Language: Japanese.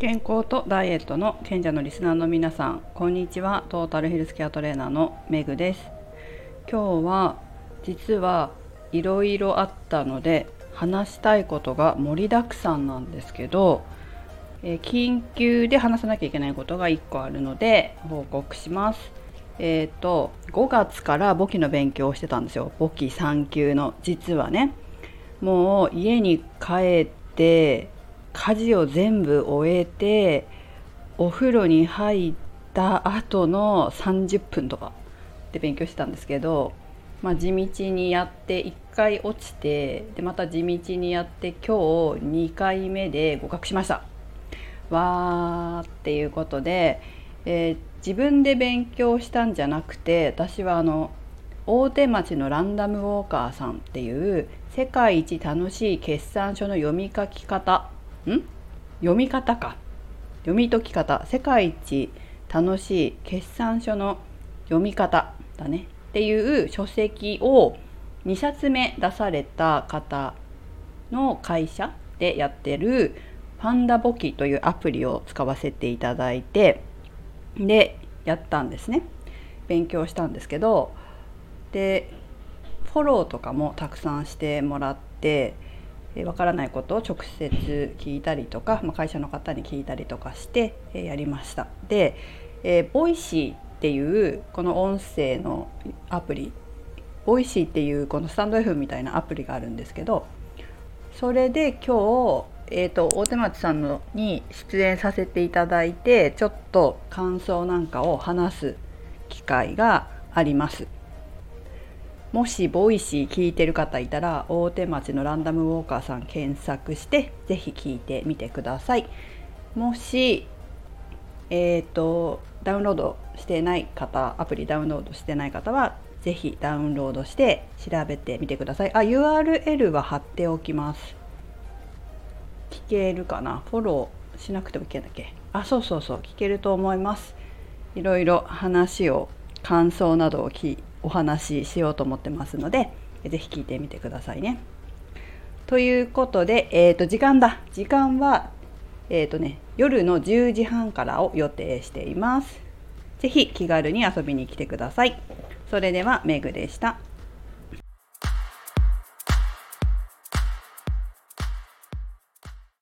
健康とダイエットの賢者のリスナーの皆さんこんにちは。トータルヘルスケアトレーナーのメグです。今日は実はいろいろあったので話したいことが盛りだくさんなんですけど、え、緊急で話さなきゃいけないことが1個あるので報告します。えっ、ー、と5月から簿記の勉強をしてたんですよ。簿記3級の。実はねもう家に帰って家事を全部終えてお風呂に入った後の30分とかで勉強してたんですけど、まあ、地道にやって1回落ちてでまた地道にやって今日2回目で合格しました。わーっていうことで、えー、自分で勉強したんじゃなくて私はあの大手町のランダムウォーカーさんっていう世界一楽しい決算書の読み書き方ん？読み方か。読み解き方。世界一楽しい決算書の読み方だね。っていう書籍を2冊目出された方の会社でやってるパンダ簿記というアプリを使わせていただいてでやったんですね。勉強したんですけどでフォローとかもたくさんしてもらってわからないことを直接聞いたりとか、まあ、会社の方に聞いたりとかしてやりました。で、えー、 Voicy っていうこの音声のアプリ Voicy っていうこのスタンド F みたいなアプリがあるんですけどそれで今日、えーと、大手町さんのに出演させていただいてちょっと感想なんかを話す機会があります。もし Voicy 聞いてる方いたら大手町のランダムウォーカーさん検索して是非聞いてみてください。もしえっ、ー、とダウンロードしてない方アプリダウンロードしてない方は是非ダウンロードして調べてみてください。あ URL は貼っておきます。聞けるかな？フォローしなくてもいけんだっけ？あそうそうそう聞けると思います。いろいろ話を感想などを聞いてお話ししようと思ってますので是非聞いてみてくださいね。ということで、えー、と時間だ時間は、えーとね、夜の10時半からを予定しています。是非気軽に遊びに来てください。それではメグでした。